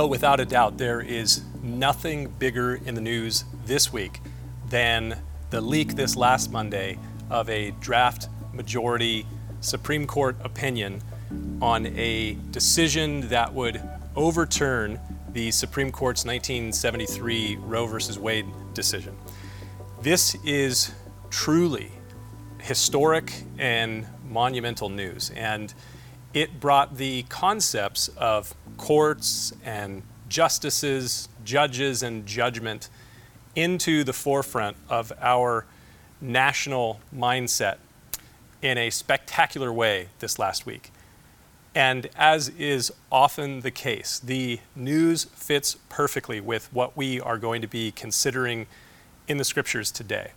Well, without a doubt, there is nothing bigger in the news this week than the leak this last Monday of a draft majority Supreme Court opinion on a decision that would overturn the Supreme Court's 1973 Roe v. Wade decision. This is truly historic and monumental news, and it brought the concepts of courts and justices, judges, and judgment into the forefront of our national mindset in a spectacular way this last week. And as is often the case, the news fits perfectly with what we are going to be considering in the scriptures today.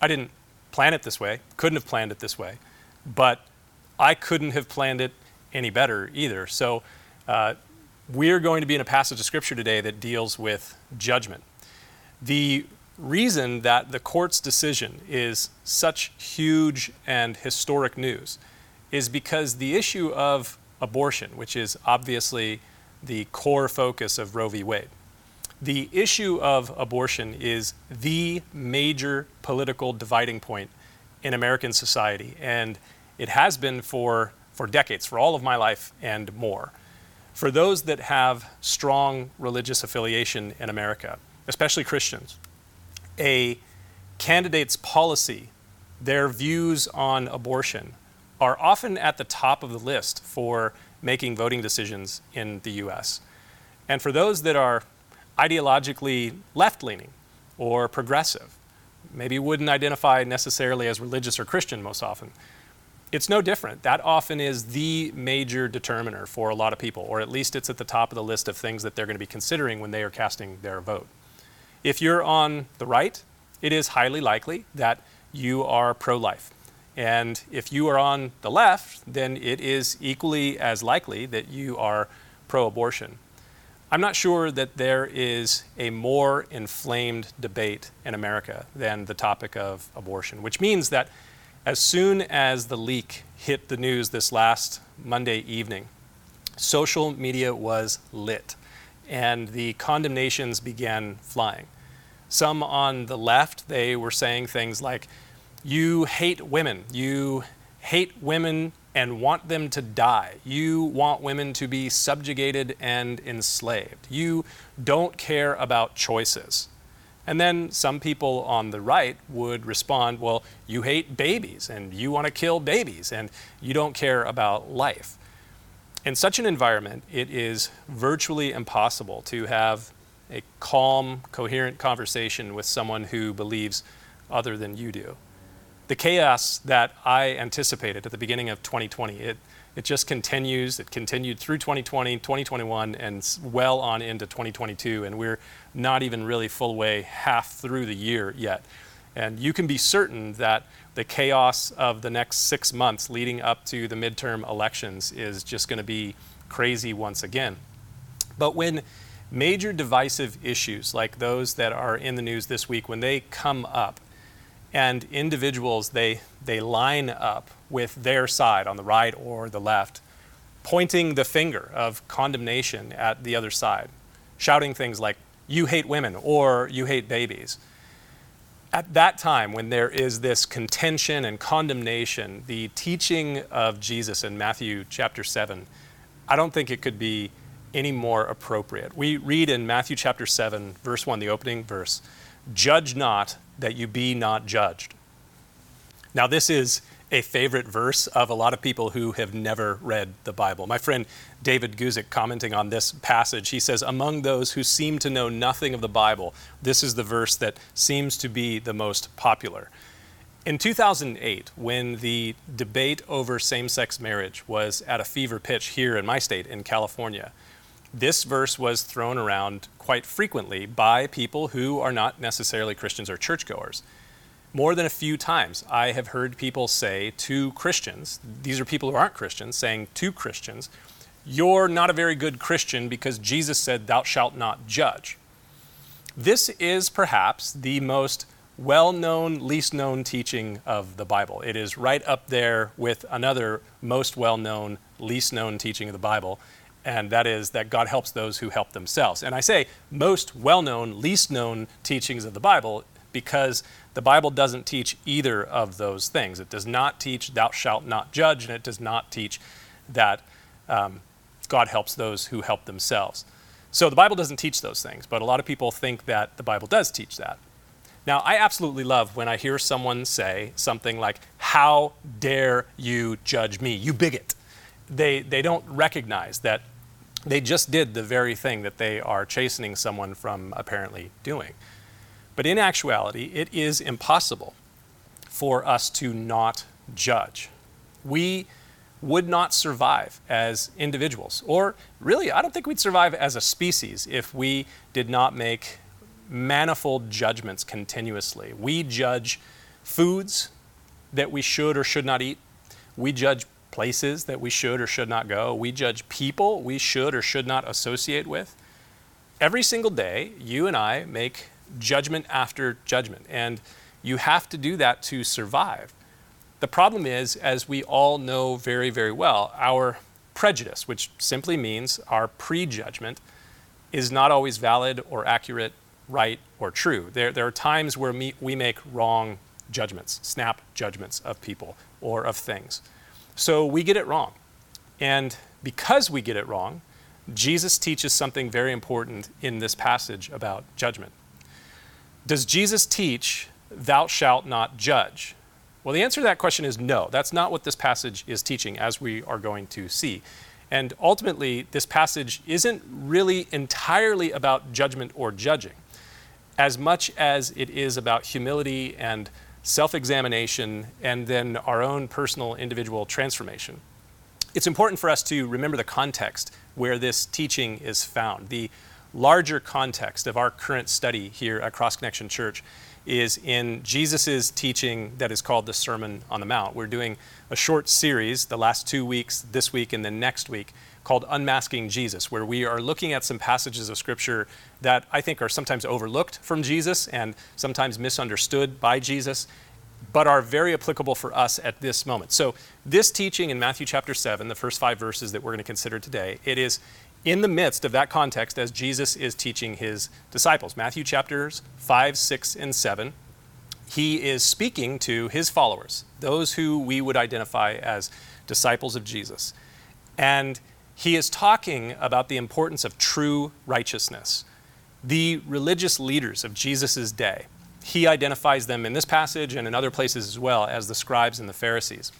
I didn't plan it this way, couldn't have planned it this way, but I couldn't have planned it any better either. So uh, we're going to be in a passage of scripture today that deals with judgment. The reason that the court's decision is such huge and historic news is because the issue of abortion, which is obviously the core focus of Roe v. Wade, the issue of abortion is the major political dividing point in American society, and it has been for, for decades, for all of my life and more. For those that have strong religious affiliation in America, especially Christians, a candidate's policy, their views on abortion, are often at the top of the list for making voting decisions in the US. And for those that are ideologically left leaning or progressive, maybe wouldn't identify necessarily as religious or Christian most often, it's no different. That often is the major determiner for a lot of people, or at least it's at the top of the list of things that they're going to be considering when they are casting their vote. If you're on the right, it is highly likely that you are pro life. And if you are on the left, then it is equally as likely that you are pro abortion. I'm not sure that there is a more inflamed debate in America than the topic of abortion, which means that as soon as the leak hit the news this last Monday evening, social media was lit and the condemnations began flying. Some on the left, they were saying things like, You hate women. You hate women and want them to die. You want women to be subjugated and enslaved. You don't care about choices. And then some people on the right would respond, well, you hate babies and you want to kill babies and you don't care about life. In such an environment, it is virtually impossible to have a calm, coherent conversation with someone who believes other than you do the chaos that I anticipated at the beginning of 2020, it, it just continues. It continued through 2020, 2021, and well on into 2022. And we're not even really full way half through the year yet. And you can be certain that the chaos of the next six months leading up to the midterm elections is just going to be crazy once again. But when major divisive issues like those that are in the news this week, when they come up, and individuals they they line up with their side on the right or the left pointing the finger of condemnation at the other side shouting things like you hate women or you hate babies. At that time when there is this contention and condemnation the teaching of Jesus in Matthew chapter 7 I don't think it could be any more appropriate. We read in Matthew chapter 7 verse 1 the opening verse judge not that you be not judged. Now, this is a favorite verse of a lot of people who have never read the Bible. My friend David Guzik, commenting on this passage, he says, Among those who seem to know nothing of the Bible, this is the verse that seems to be the most popular. In 2008, when the debate over same sex marriage was at a fever pitch here in my state, in California, this verse was thrown around quite frequently by people who are not necessarily Christians or churchgoers. More than a few times, I have heard people say to Christians, these are people who aren't Christians, saying to Christians, You're not a very good Christian because Jesus said, Thou shalt not judge. This is perhaps the most well known, least known teaching of the Bible. It is right up there with another most well known, least known teaching of the Bible, and that is that God helps those who help themselves. And I say most well known, least known teachings of the Bible because the Bible doesn't teach either of those things. It does not teach, thou shalt not judge, and it does not teach that um, God helps those who help themselves. So the Bible doesn't teach those things, but a lot of people think that the Bible does teach that. Now, I absolutely love when I hear someone say something like, How dare you judge me, you bigot? They, they don't recognize that they just did the very thing that they are chastening someone from apparently doing. But in actuality, it is impossible for us to not judge. We would not survive as individuals, or really, I don't think we'd survive as a species if we did not make manifold judgments continuously. We judge foods that we should or should not eat. We judge places that we should or should not go. We judge people we should or should not associate with. Every single day, you and I make judgment after judgment. And you have to do that to survive. The problem is, as we all know very, very well, our prejudice, which simply means our prejudgment, is not always valid or accurate, right, or true. There, there are times where we make wrong judgments, snap judgments of people or of things. So we get it wrong. And because we get it wrong, Jesus teaches something very important in this passage about judgment. Does Jesus teach, thou shalt not judge? Well, the answer to that question is no. That's not what this passage is teaching, as we are going to see. And ultimately, this passage isn't really entirely about judgment or judging, as much as it is about humility and self examination and then our own personal individual transformation. It's important for us to remember the context where this teaching is found. The larger context of our current study here at Cross Connection Church is in Jesus' teaching that is called the Sermon on the Mount. We're doing a short series the last two weeks, this week and then next week, called Unmasking Jesus, where we are looking at some passages of Scripture that I think are sometimes overlooked from Jesus and sometimes misunderstood by Jesus, but are very applicable for us at this moment. So, this teaching in Matthew chapter 7, the first five verses that we're going to consider today, it is in the midst of that context as Jesus is teaching his disciples. Matthew chapters 5, 6, and 7. He is speaking to his followers, those who we would identify as disciples of Jesus. And he is talking about the importance of true righteousness. The religious leaders of Jesus' day, he identifies them in this passage and in other places as well as the scribes and the Pharisees.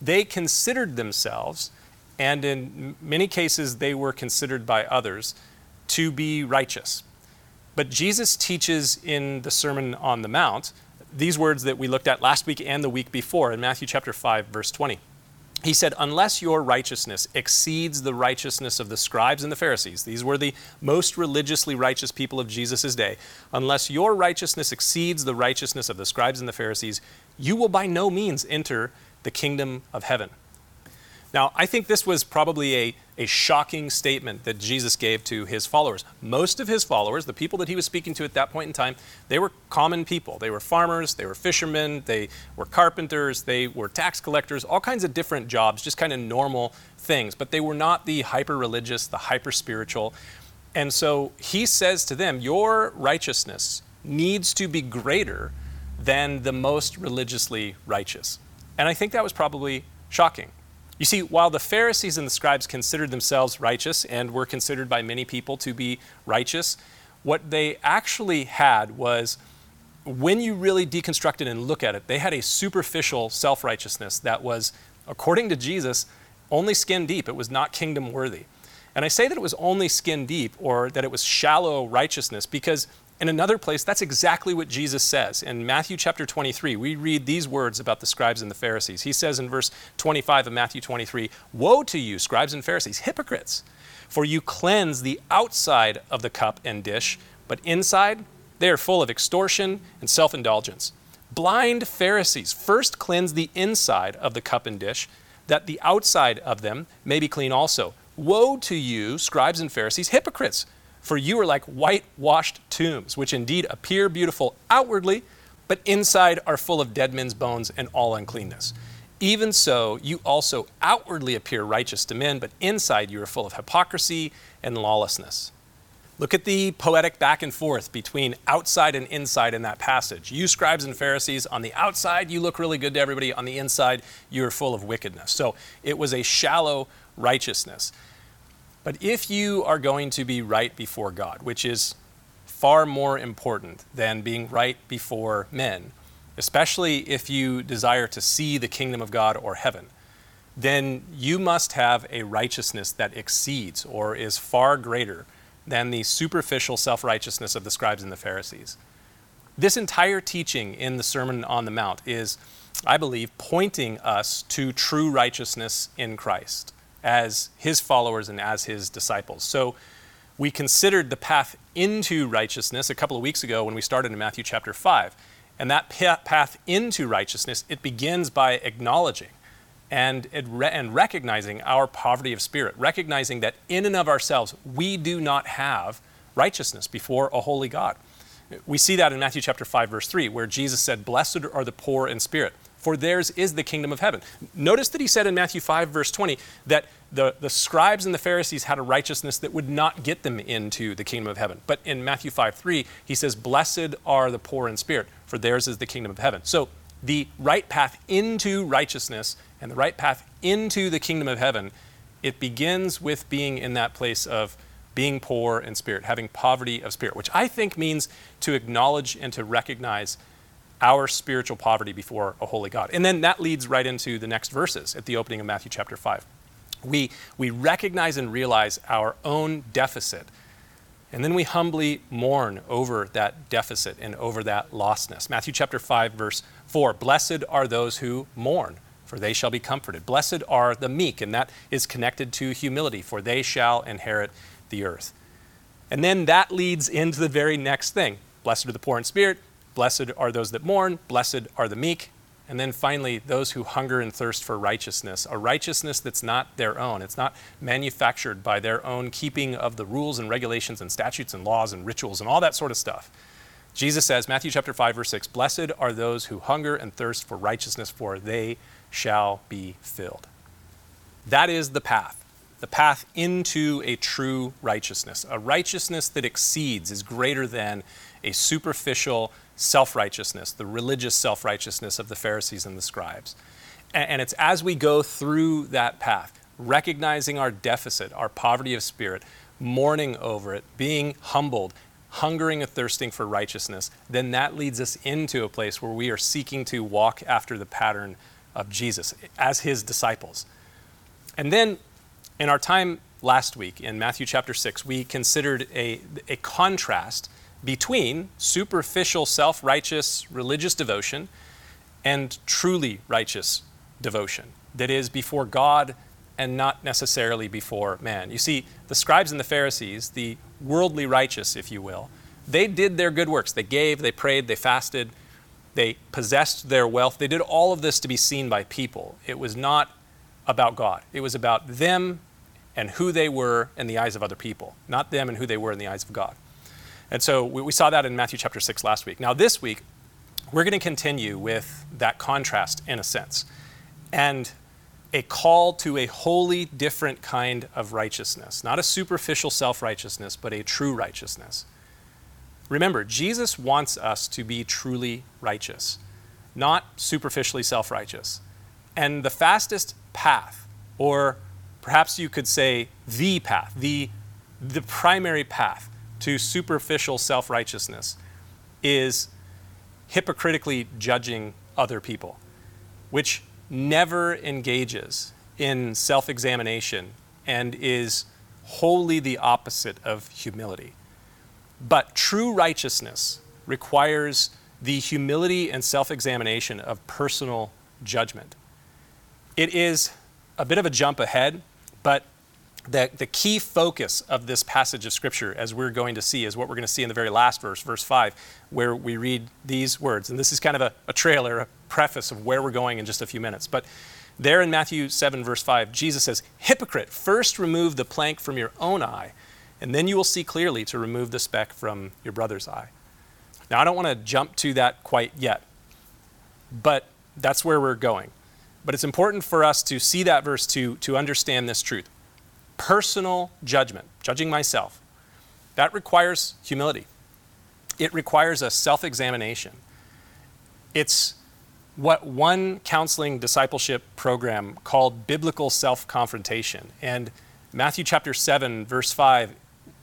They considered themselves and in many cases they were considered by others to be righteous. But Jesus teaches in the Sermon on the Mount these words that we looked at last week and the week before in Matthew chapter 5 verse 20. He said, Unless your righteousness exceeds the righteousness of the scribes and the Pharisees, these were the most religiously righteous people of Jesus' day, unless your righteousness exceeds the righteousness of the scribes and the Pharisees, you will by no means enter the kingdom of heaven. Now, I think this was probably a, a shocking statement that Jesus gave to his followers. Most of his followers, the people that he was speaking to at that point in time, they were common people. They were farmers, they were fishermen, they were carpenters, they were tax collectors, all kinds of different jobs, just kind of normal things. But they were not the hyper religious, the hyper spiritual. And so he says to them, Your righteousness needs to be greater than the most religiously righteous. And I think that was probably shocking. You see, while the Pharisees and the scribes considered themselves righteous and were considered by many people to be righteous, what they actually had was, when you really deconstruct it and look at it, they had a superficial self righteousness that was, according to Jesus, only skin deep. It was not kingdom worthy. And I say that it was only skin deep or that it was shallow righteousness because in another place, that's exactly what Jesus says. In Matthew chapter 23, we read these words about the scribes and the Pharisees. He says in verse 25 of Matthew 23 Woe to you, scribes and Pharisees, hypocrites! For you cleanse the outside of the cup and dish, but inside they are full of extortion and self indulgence. Blind Pharisees, first cleanse the inside of the cup and dish, that the outside of them may be clean also. Woe to you, scribes and Pharisees, hypocrites! For you are like whitewashed tombs, which indeed appear beautiful outwardly, but inside are full of dead men's bones and all uncleanness. Even so, you also outwardly appear righteous to men, but inside you are full of hypocrisy and lawlessness. Look at the poetic back and forth between outside and inside in that passage. You, scribes and Pharisees, on the outside, you look really good to everybody. On the inside, you are full of wickedness. So it was a shallow righteousness. But if you are going to be right before God, which is far more important than being right before men, especially if you desire to see the kingdom of God or heaven, then you must have a righteousness that exceeds or is far greater than the superficial self righteousness of the scribes and the Pharisees. This entire teaching in the Sermon on the Mount is, I believe, pointing us to true righteousness in Christ as his followers and as his disciples. So we considered the path into righteousness a couple of weeks ago when we started in Matthew chapter 5. And that path into righteousness, it begins by acknowledging and, and recognizing our poverty of spirit, recognizing that in and of ourselves, we do not have righteousness before a holy God. We see that in Matthew chapter 5, verse 3, where Jesus said, Blessed are the poor in spirit, for theirs is the kingdom of heaven. Notice that he said in Matthew 5, verse 20, that the, the scribes and the Pharisees had a righteousness that would not get them into the kingdom of heaven. But in Matthew 5, 3, he says, Blessed are the poor in spirit, for theirs is the kingdom of heaven. So the right path into righteousness and the right path into the kingdom of heaven, it begins with being in that place of being poor in spirit, having poverty of spirit, which I think means to acknowledge and to recognize our spiritual poverty before a holy God. And then that leads right into the next verses at the opening of Matthew chapter 5. We, we recognize and realize our own deficit, and then we humbly mourn over that deficit and over that lostness. Matthew chapter 5, verse 4 Blessed are those who mourn, for they shall be comforted. Blessed are the meek, and that is connected to humility, for they shall inherit the earth. And then that leads into the very next thing Blessed are the poor in spirit, blessed are those that mourn, blessed are the meek. And then finally, those who hunger and thirst for righteousness, a righteousness that's not their own. It's not manufactured by their own keeping of the rules and regulations and statutes and laws and rituals and all that sort of stuff. Jesus says, Matthew chapter 5, verse 6, Blessed are those who hunger and thirst for righteousness, for they shall be filled. That is the path, the path into a true righteousness, a righteousness that exceeds, is greater than a superficial self righteousness, the religious self righteousness of the Pharisees and the scribes. And it's as we go through that path, recognizing our deficit, our poverty of spirit, mourning over it, being humbled, hungering and thirsting for righteousness, then that leads us into a place where we are seeking to walk after the pattern of Jesus as his disciples. And then in our time last week in Matthew chapter 6, we considered a, a contrast between superficial self righteous religious devotion and truly righteous devotion that is before God and not necessarily before man. You see, the scribes and the Pharisees, the worldly righteous, if you will, they did their good works. They gave, they prayed, they fasted, they possessed their wealth. They did all of this to be seen by people. It was not about God, it was about them and who they were in the eyes of other people, not them and who they were in the eyes of God. And so we, we saw that in Matthew chapter 6 last week. Now, this week, we're going to continue with that contrast in a sense and a call to a wholly different kind of righteousness, not a superficial self righteousness, but a true righteousness. Remember, Jesus wants us to be truly righteous, not superficially self righteous. And the fastest path, or perhaps you could say the path, the, the primary path to superficial self righteousness, is hypocritically judging other people, which never engages in self examination and is wholly the opposite of humility. But true righteousness requires the humility and self examination of personal judgment. It is a bit of a jump ahead, but the, the key focus of this passage of Scripture, as we're going to see, is what we're going to see in the very last verse, verse 5, where we read these words. And this is kind of a, a trailer, a preface of where we're going in just a few minutes. But there in Matthew 7, verse 5, Jesus says, Hypocrite, first remove the plank from your own eye and then you will see clearly to remove the speck from your brother's eye. Now, I don't want to jump to that quite yet, but that's where we're going. But it's important for us to see that verse to, to understand this truth. Personal judgment, judging myself, that requires humility. It requires a self examination. It's what one counseling discipleship program called biblical self confrontation. And Matthew chapter 7, verse 5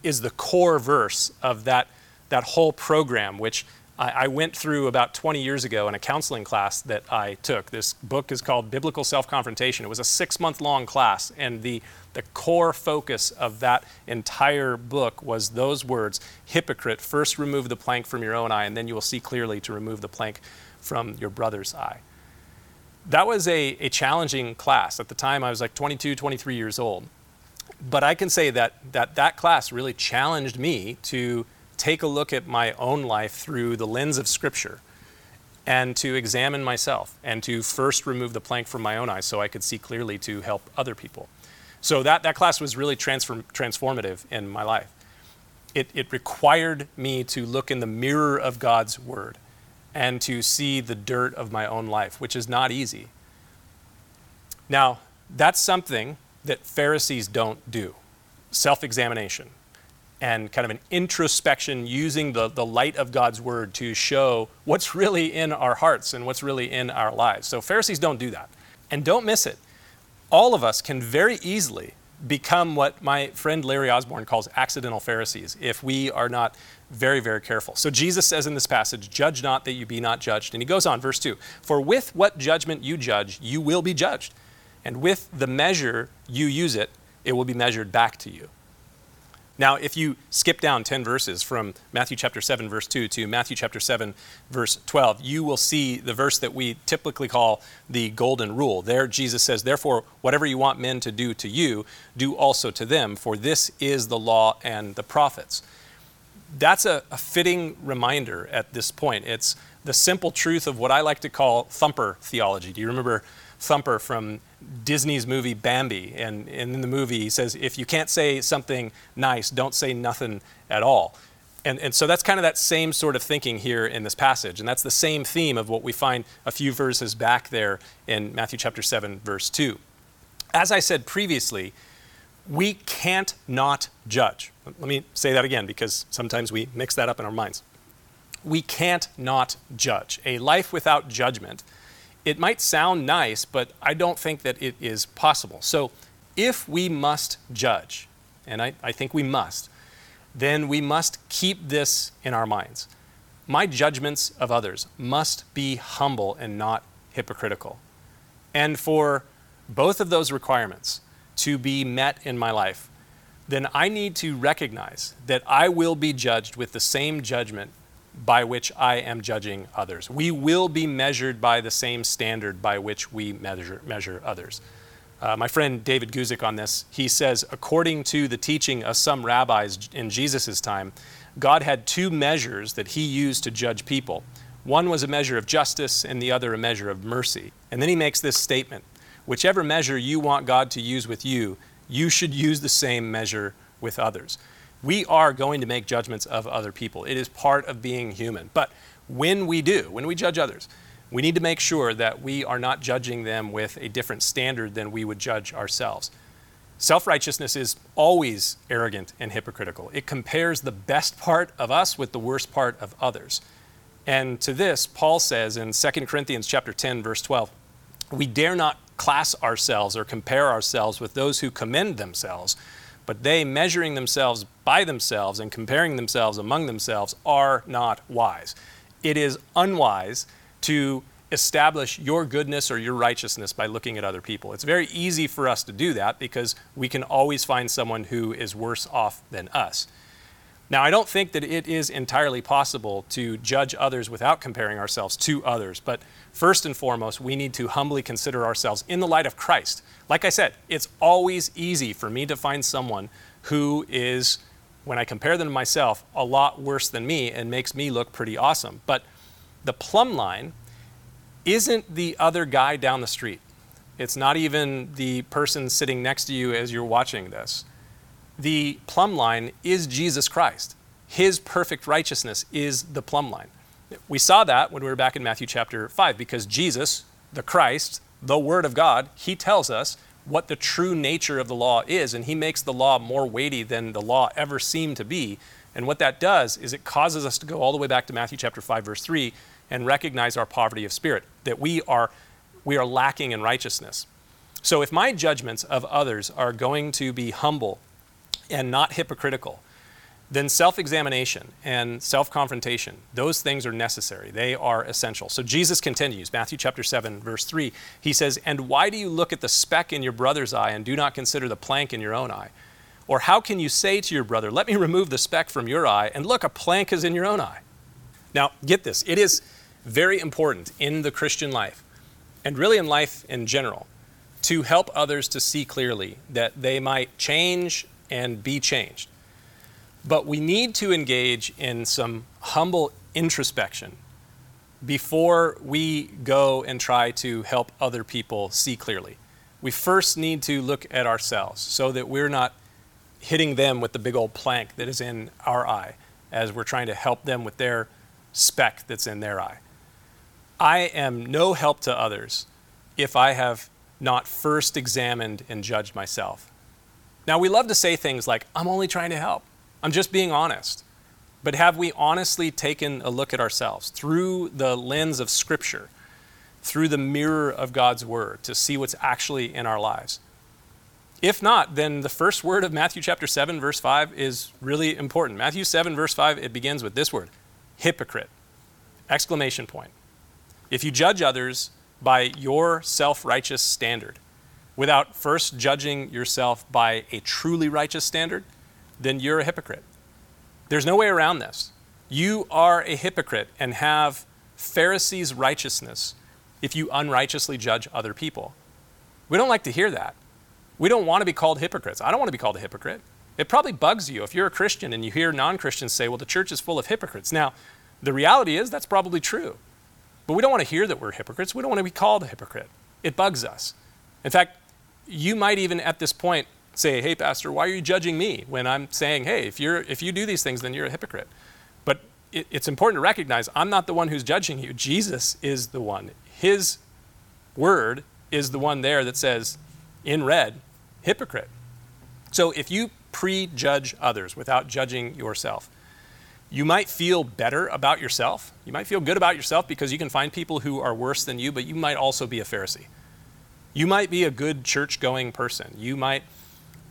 is the core verse of that, that whole program, which I, I went through about 20 years ago in a counseling class that I took. This book is called Biblical Self Confrontation. It was a six month long class, and the, the core focus of that entire book was those words Hypocrite, first remove the plank from your own eye, and then you will see clearly to remove the plank from your brother's eye. That was a, a challenging class. At the time, I was like 22, 23 years old. But I can say that that, that class really challenged me to take a look at my own life through the lens of Scripture and to examine myself and to first remove the plank from my own eyes so I could see clearly to help other people. So that, that class was really transform, transformative in my life. It, it required me to look in the mirror of God's Word and to see the dirt of my own life, which is not easy. Now, that's something that Pharisees don't do self examination and kind of an introspection using the, the light of God's word to show what's really in our hearts and what's really in our lives. So, Pharisees don't do that. And don't miss it. All of us can very easily become what my friend Larry Osborne calls accidental Pharisees if we are not very, very careful. So Jesus says in this passage, Judge not that you be not judged. And he goes on, verse 2 For with what judgment you judge, you will be judged. And with the measure you use it, it will be measured back to you. Now, if you skip down 10 verses from Matthew chapter 7, verse 2 to Matthew chapter 7, verse 12, you will see the verse that we typically call the golden rule. There, Jesus says, Therefore, whatever you want men to do to you, do also to them, for this is the law and the prophets. That's a, a fitting reminder at this point. It's the simple truth of what I like to call thumper theology. Do you remember Thumper from Disney's movie Bambi. And, and in the movie, he says, if you can't say something nice, don't say nothing at all. And, and so that's kind of that same sort of thinking here in this passage. And that's the same theme of what we find a few verses back there in Matthew chapter 7, verse 2. As I said previously, we can't not judge. Let me say that again because sometimes we mix that up in our minds. We can't not judge. A life without judgment it might sound nice, but I don't think that it is possible. So if we must judge, and I, I think we must, then we must keep this in our minds. My judgments of others must be humble and not hypocritical. And for both of those requirements to be met in my life, then I need to recognize that I will be judged with the same judgment by which I am judging others. We will be measured by the same standard by which we measure, measure others. Uh, my friend David Guzik on this, he says, according to the teaching of some rabbis in Jesus' time, God had two measures that he used to judge people. One was a measure of justice, and the other a measure of mercy. And then he makes this statement Whichever measure you want God to use with you, you should use the same measure with others we are going to make judgments of other people. It is part of being human. But when we do, when we judge others, we need to make sure that we are not judging them with a different standard than we would judge ourselves. Self righteousness is always arrogant and hypocritical. It compares the best part of us with the worst part of others. And to this, Paul says in 2 Corinthians chapter 10, verse 12, we dare not class ourselves or compare ourselves with those who commend themselves but they, measuring themselves by themselves and comparing themselves among themselves, are not wise. It is unwise to establish your goodness or your righteousness by looking at other people. It's very easy for us to do that because we can always find someone who is worse off than us. Now, I don't think that it is entirely possible to judge others without comparing ourselves to others, but first and foremost, we need to humbly consider ourselves in the light of Christ. Like I said, it's always easy for me to find someone who is, when I compare them to myself, a lot worse than me and makes me look pretty awesome. But the plumb line isn't the other guy down the street. It's not even the person sitting next to you as you're watching this. The plumb line is Jesus Christ. His perfect righteousness is the plumb line. We saw that when we were back in Matthew chapter 5 because Jesus, the Christ, the Word of God, He tells us what the true nature of the law is, and He makes the law more weighty than the law ever seemed to be. And what that does is it causes us to go all the way back to Matthew chapter 5, verse 3, and recognize our poverty of spirit, that we are, we are lacking in righteousness. So if my judgments of others are going to be humble and not hypocritical, then self examination and self confrontation, those things are necessary. They are essential. So Jesus continues, Matthew chapter 7, verse 3. He says, And why do you look at the speck in your brother's eye and do not consider the plank in your own eye? Or how can you say to your brother, Let me remove the speck from your eye, and look, a plank is in your own eye? Now, get this. It is very important in the Christian life, and really in life in general, to help others to see clearly that they might change and be changed. But we need to engage in some humble introspection before we go and try to help other people see clearly. We first need to look at ourselves so that we're not hitting them with the big old plank that is in our eye as we're trying to help them with their speck that's in their eye. I am no help to others if I have not first examined and judged myself. Now, we love to say things like, I'm only trying to help. I'm just being honest. But have we honestly taken a look at ourselves through the lens of Scripture, through the mirror of God's Word, to see what's actually in our lives? If not, then the first word of Matthew chapter 7, verse 5 is really important. Matthew 7, verse 5, it begins with this word hypocrite! Exclamation point. If you judge others by your self righteous standard, without first judging yourself by a truly righteous standard, then you're a hypocrite. There's no way around this. You are a hypocrite and have Pharisees' righteousness if you unrighteously judge other people. We don't like to hear that. We don't want to be called hypocrites. I don't want to be called a hypocrite. It probably bugs you if you're a Christian and you hear non Christians say, well, the church is full of hypocrites. Now, the reality is that's probably true. But we don't want to hear that we're hypocrites. We don't want to be called a hypocrite. It bugs us. In fact, you might even at this point say, hey, Pastor, why are you judging me when I'm saying, hey, if, you're, if you do these things, then you're a hypocrite? But it, it's important to recognize I'm not the one who's judging you. Jesus is the one. His word is the one there that says, in red, hypocrite. So if you prejudge others without judging yourself, you might feel better about yourself. You might feel good about yourself because you can find people who are worse than you, but you might also be a Pharisee. You might be a good church going person. You might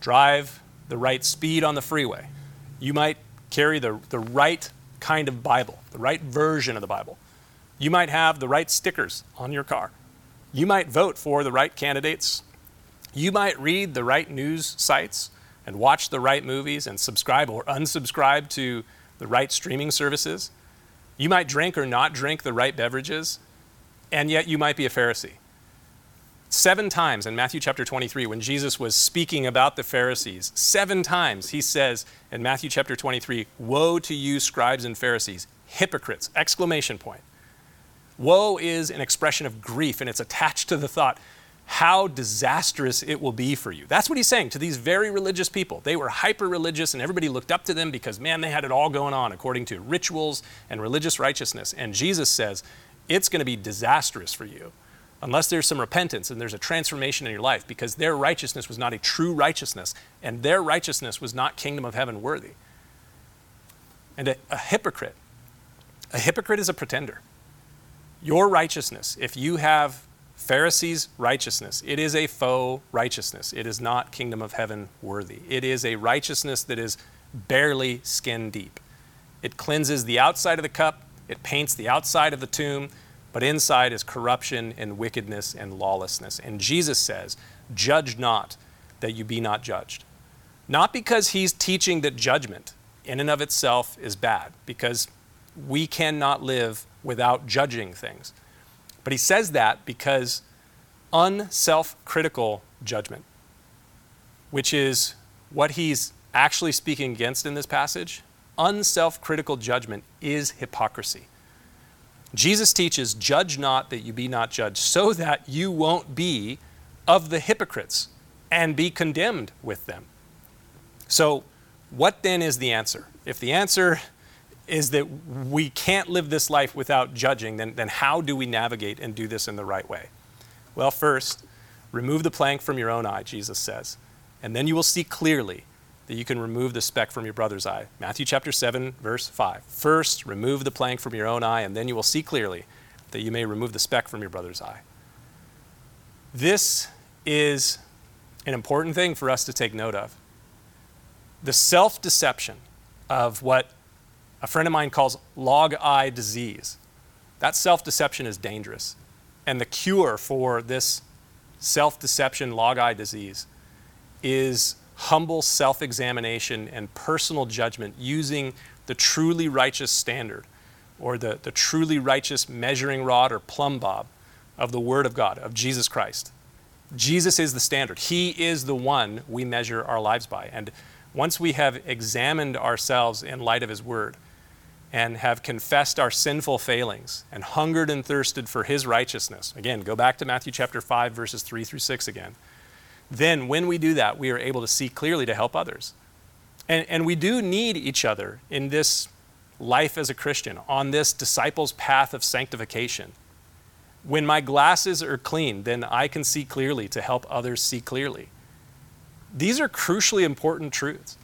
drive the right speed on the freeway. You might carry the, the right kind of Bible, the right version of the Bible. You might have the right stickers on your car. You might vote for the right candidates. You might read the right news sites and watch the right movies and subscribe or unsubscribe to the right streaming services. You might drink or not drink the right beverages, and yet you might be a Pharisee. Seven times in Matthew chapter 23, when Jesus was speaking about the Pharisees, seven times he says in Matthew chapter 23, Woe to you, scribes and Pharisees, hypocrites! Exclamation point. Woe is an expression of grief, and it's attached to the thought, how disastrous it will be for you. That's what he's saying to these very religious people. They were hyper religious, and everybody looked up to them because, man, they had it all going on according to rituals and religious righteousness. And Jesus says, It's going to be disastrous for you unless there's some repentance and there's a transformation in your life, because their righteousness was not a true righteousness, and their righteousness was not kingdom of heaven worthy. And a, a hypocrite, a hypocrite is a pretender. Your righteousness, if you have Pharisees' righteousness, it is a faux righteousness. It is not kingdom of heaven worthy. It is a righteousness that is barely skin deep. It cleanses the outside of the cup, it paints the outside of the tomb, but inside is corruption and wickedness and lawlessness. And Jesus says, Judge not that you be not judged. Not because he's teaching that judgment in and of itself is bad, because we cannot live without judging things. But he says that because unself critical judgment, which is what he's actually speaking against in this passage, unself critical judgment is hypocrisy. Jesus teaches, Judge not that you be not judged, so that you won't be of the hypocrites and be condemned with them. So, what then is the answer? If the answer is that we can't live this life without judging, then, then how do we navigate and do this in the right way? Well, first, remove the plank from your own eye, Jesus says, and then you will see clearly that you can remove the speck from your brother's eye. Matthew chapter 7, verse 5. First, remove the plank from your own eye, and then you will see clearly that you may remove the speck from your brother's eye. This is an important thing for us to take note of. The self deception of what a friend of mine calls log eye disease. That self deception is dangerous. And the cure for this self deception, log eye disease, is humble self examination and personal judgment using the truly righteous standard or the, the truly righteous measuring rod or plumb bob of the Word of God, of Jesus Christ. Jesus is the standard. He is the one we measure our lives by. And once we have examined ourselves in light of His Word and have confessed our sinful failings and hungered and thirsted for His righteousness, again, go back to Matthew chapter 5, verses 3 through 6 again then when we do that, we are able to see clearly to help others. And, and we do need each other in this life as a Christian, on this disciples' path of sanctification. When my glasses are clean, then I can see clearly to help others see clearly. These are crucially important truths.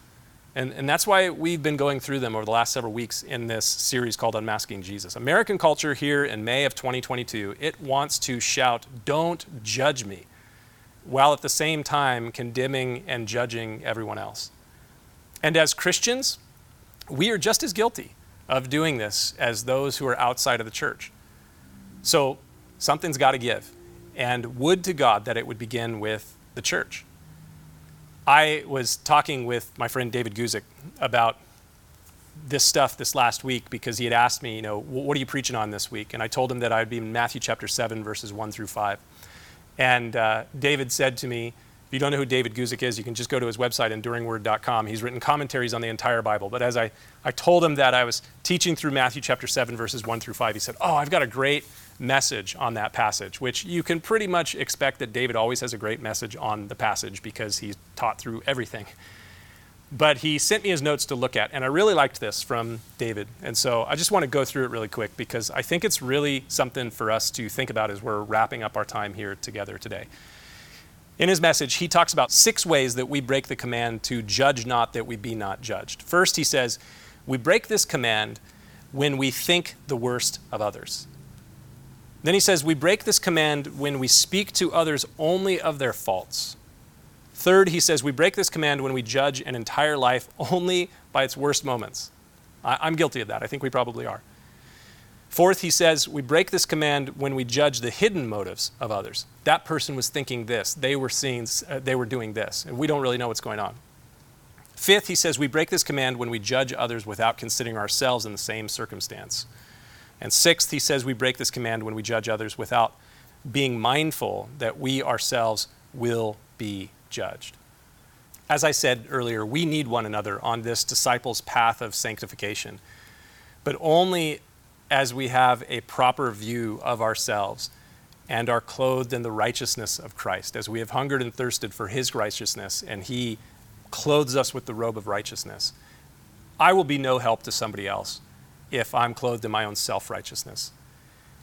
And, and that's why we've been going through them over the last several weeks in this series called Unmasking Jesus. American culture here in May of 2022, it wants to shout, Don't judge me while at the same time condemning and judging everyone else. And as Christians, we are just as guilty of doing this as those who are outside of the church. So something's got to give. And would to God that it would begin with the church. I was talking with my friend David Guzik about this stuff this last week because he had asked me, you know, what are you preaching on this week? And I told him that I'd be in Matthew chapter 7, verses 1 through 5. And uh, David said to me, if you don't know who David Guzik is, you can just go to his website, enduringword.com. He's written commentaries on the entire Bible. But as I, I told him that I was teaching through Matthew chapter 7, verses 1 through 5, he said, Oh, I've got a great message on that passage, which you can pretty much expect that David always has a great message on the passage because he's taught through everything. But he sent me his notes to look at, and I really liked this from David. And so I just want to go through it really quick because I think it's really something for us to think about as we're wrapping up our time here together today. In his message, he talks about six ways that we break the command to judge not that we be not judged. First, he says, we break this command when we think the worst of others. Then he says, we break this command when we speak to others only of their faults. Third, he says, we break this command when we judge an entire life only by its worst moments. I, am guilty of that. I think we probably are. Fourth, he says, we break this command when we judge the hidden motives of others. That person was thinking this, they were seeing, uh, they were doing this, and we don't really know what's going on. Fifth, he says, we break this command when we judge others without considering ourselves in the same circumstance. And sixth, he says, we break this command when we judge others without being mindful that we ourselves will be judged. As I said earlier, we need one another on this disciples' path of sanctification, but only as we have a proper view of ourselves and are clothed in the righteousness of Christ, as we have hungered and thirsted for his righteousness, and he clothes us with the robe of righteousness. I will be no help to somebody else if I'm clothed in my own self righteousness.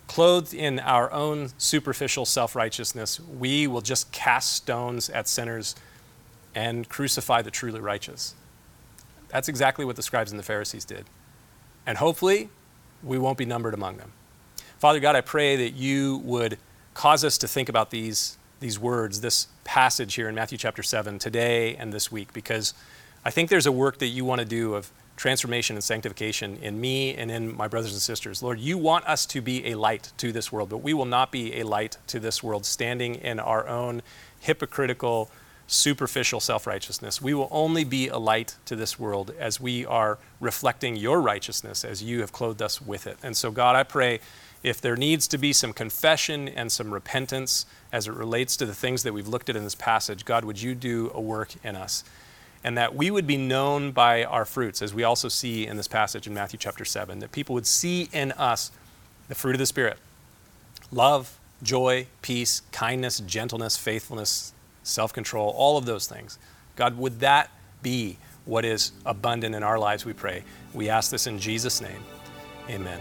Clothed in our own superficial self righteousness, we will just cast stones at sinners and crucify the truly righteous. That's exactly what the scribes and the Pharisees did. And hopefully, we won't be numbered among them. Father God, I pray that you would cause us to think about these, these words, this passage here in Matthew chapter 7, today and this week, because I think there's a work that you want to do of transformation and sanctification in me and in my brothers and sisters. Lord, you want us to be a light to this world, but we will not be a light to this world standing in our own hypocritical, superficial self righteousness. We will only be a light to this world as we are reflecting your righteousness as you have clothed us with it. And so, God, I pray if there needs to be some confession and some repentance as it relates to the things that we've looked at in this passage, God, would you do a work in us? And that we would be known by our fruits, as we also see in this passage in Matthew chapter 7, that people would see in us the fruit of the Spirit love, joy, peace, kindness, gentleness, faithfulness, self control, all of those things. God, would that be what is abundant in our lives, we pray? We ask this in Jesus' name. Amen.